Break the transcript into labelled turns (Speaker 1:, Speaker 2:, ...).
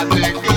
Speaker 1: I think.